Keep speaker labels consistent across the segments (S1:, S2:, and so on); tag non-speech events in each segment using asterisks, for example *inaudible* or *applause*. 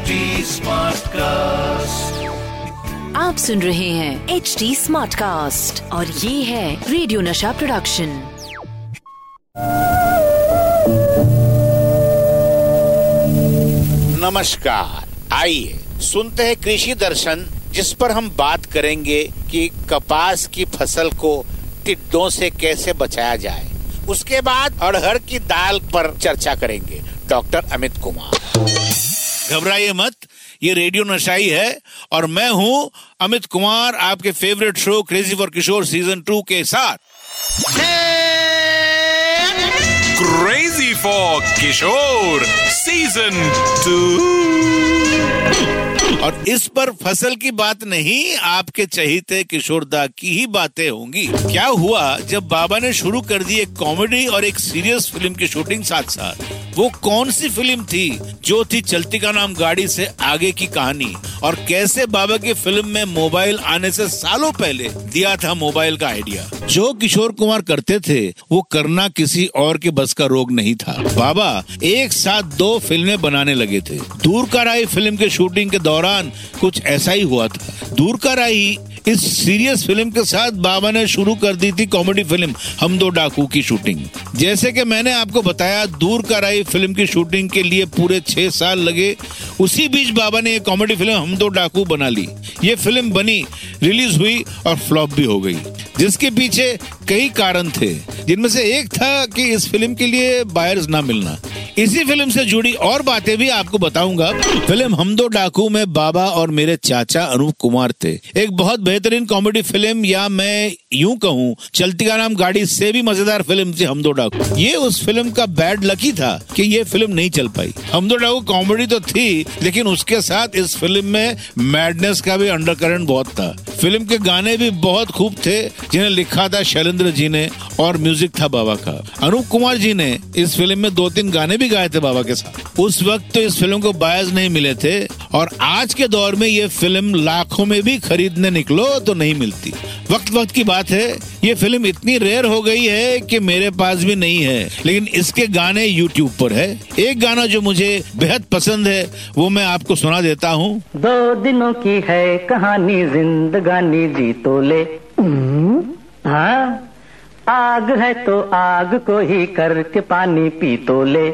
S1: HD cast
S2: आप सुन रहे हैं एच डी स्मार्ट कास्ट और ये है रेडियो नशा प्रोडक्शन
S3: नमस्कार आइए सुनते हैं कृषि दर्शन जिस पर हम बात करेंगे कि कपास की फ़सल को टिड्डों से कैसे बचाया जाए। उसके बाद अड़हर की दाल पर चर्चा करेंगे डॉक्टर अमित कुमार। घबराइए मत ये रेडियो नशाई है और मैं हूँ अमित कुमार आपके favourite show crazy for Kishore season two के साथ।
S4: Crazy for Kishore Season 2
S3: और इस पर फ़सल की बात नहीं आपके चहीते किशोरदा की ही बातें होंगी। क्या हुआ जब बाबा ने शुरू कर दी एक कॉमेडी और एक सीरियस फ़िल्म की शूटिंग साथ साथ वो कौन सी फ़िल्म थी जो थी चलती का नाम गाड़ी से आगे की कहानी? और कैसे बाबा की फ़िल्म में मोबाइल आने से सालों पहले दिया था मोबाइल का आइडिया? जो किशोर कुमार करते थे, वो करना किसी और के बस का रोग नहीं था। बाबा एक साथ दो फ़िल्में बनाने लगे थे। दूर का राही फ़िल्म के शूटिंग के दौरान कुछ ऐसा ही हुआ था। दूर का राही इस सीरियस फ़िल्म के साथ बाबा ने शुरू कर दी थी कॉमेडी फ़िल्म, हम दो डाकू की शूटिंग। जैसे कि मैंने आपको बताया, दूर का आई फ़िल्म की शूटिंग के लिए पूरे छह साल लगे। उसी बीच बाबा ने ये कॉमेडी फ़िल्म, हम दो डाकू बना ली। ये फ़िल्म बनी, रिलीज़ हुई और फ्लॉप भी हो गई। जिसके पीछे कई कारण थे, जिनमें से एक था कि इस फ़िल्म के लिए बायर्स ना मिलना। इसी फ़िल्म से जुड़ी और बातें भी आपको बताऊँगा। फ़िल्म हम दो डाकू में बाबा और मेरे चाचा अनूप कुमार थे। एक बहुत बेहतरीन कॉमेडी फ़िल्म या मैं यूँ कहूँ चलती का नाम गाड़ी से भी मज़ेदार फ़िल्म थी हम दो डाकू। ये उस फ़िल्म का बैड लकी था कि ये फ़िल्म नहीं चल पाई। हम दो डाकू कॉमेडी तो थी, लेकिन उसके साथ इस फ़िल्म में मैडनेस का भी अंडरकरंट बहुत था। फ़िल्म के गाने भी बहुत खूब थे, जिन्हें लिखा था शैलेंद्र जी ने और म्यूज़िक था बाबा का। अनूप कुमार जी ने इस फ़िल्म में दो तीन गाने भी गाए थे बाबा के साथ। उस वक्त तो इस फ़िल्म को बायस नहीं मिले थे और आज के दौर में ये फ़िल्म लाखों में भी खरीदने निकलो तो नहीं मिलती। वक्त वक्त की बात है ये फ़िल्म इतनी रेयर हो गई है कि मेरे पास भी नहीं है लेकिन इसके गाने यूट्यूब पर है। एक गाना जो मुझे बेहद पसंद है वो मैं आपको सुना देता हूँ।
S5: दो दिनों की है कहानी जिंदगानी जी तो ले। हम्म, हाँ? आग है तो आग को ही करके पानी पी तो ले।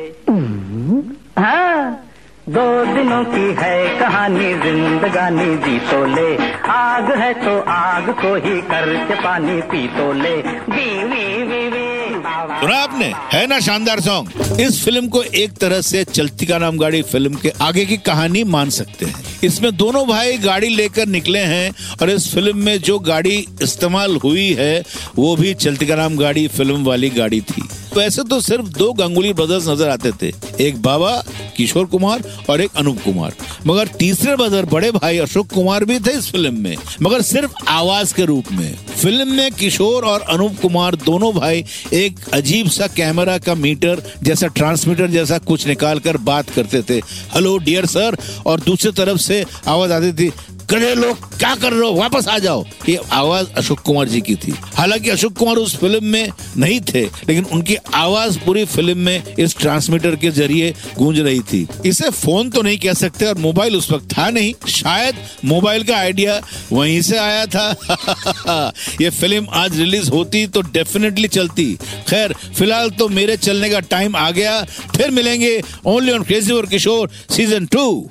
S5: हाँ दो दिनों की है कहानी, जिंदगानी जी तो ले। आग है तो आग को ही करके पानी पी तो ले। वी वी वी वी
S3: सुना आपने? है ना शानदार सॉन्ग इस फ़िल्म को एक तरह से चलती का नाम गाड़ी फ़िल्म के आगे की कहानी मान सकते हैं। इसमें दोनों भाई गाड़ी लेकर निकले हैं और इस फ़िल्म में जो गाड़ी इस्तेमाल हुई है, वो भी चलती का नाम गाड़ी फ़िल्म वाली गाड़ी थी। वैसे तो सिर्फ़ दो गंगुली ब्रदर्स नज़र आते थे। एक बाबा किशोर कुमार और एक अनूप कुमार। मगर तीसरे बजर बड़े भाई अशोक कुमार भी थे इस फ़िल्म में। मगर सिर्फ़ आवाज़ के रूप में। फ़िल्म में किशोर और अनूप कुमार दोनों भाई एक अजीब सा कैमरा का मीटर जैसा ट्रांसमीटर जैसा कुछ निकाल कर बात करते थे। Hello, dear sir. और दूसरी तरफ़ से आवाज़ आती थी करे लोग? क्या कर रहे हो? वापस आ जाओ। ये आवाज़ अशोक कुमार जी की थी। हालाँकि अशोक कुमार उस फ़िल्म में नहीं थे, लेकिन उनकी आवाज़ पूरी फ़िल्म में इस ट्रांसमीटर के ज़रिए गूंज रही थी। इसे फ़ोन तो नहीं कह सकते और मोबाइल उस वक्त था नहीं। शायद मोबाइल का आइडिया वहीं से आया था। *laughs* ये फ़िल्म आज रिलीज़ होती तो डेफिनेटली चलती। खैर, फ़िलहाल तो मेरे चलने का टाइम आ गया। फिर मिलेंगे ओनली ऑन क्रेजी और किशोर सीज़न टू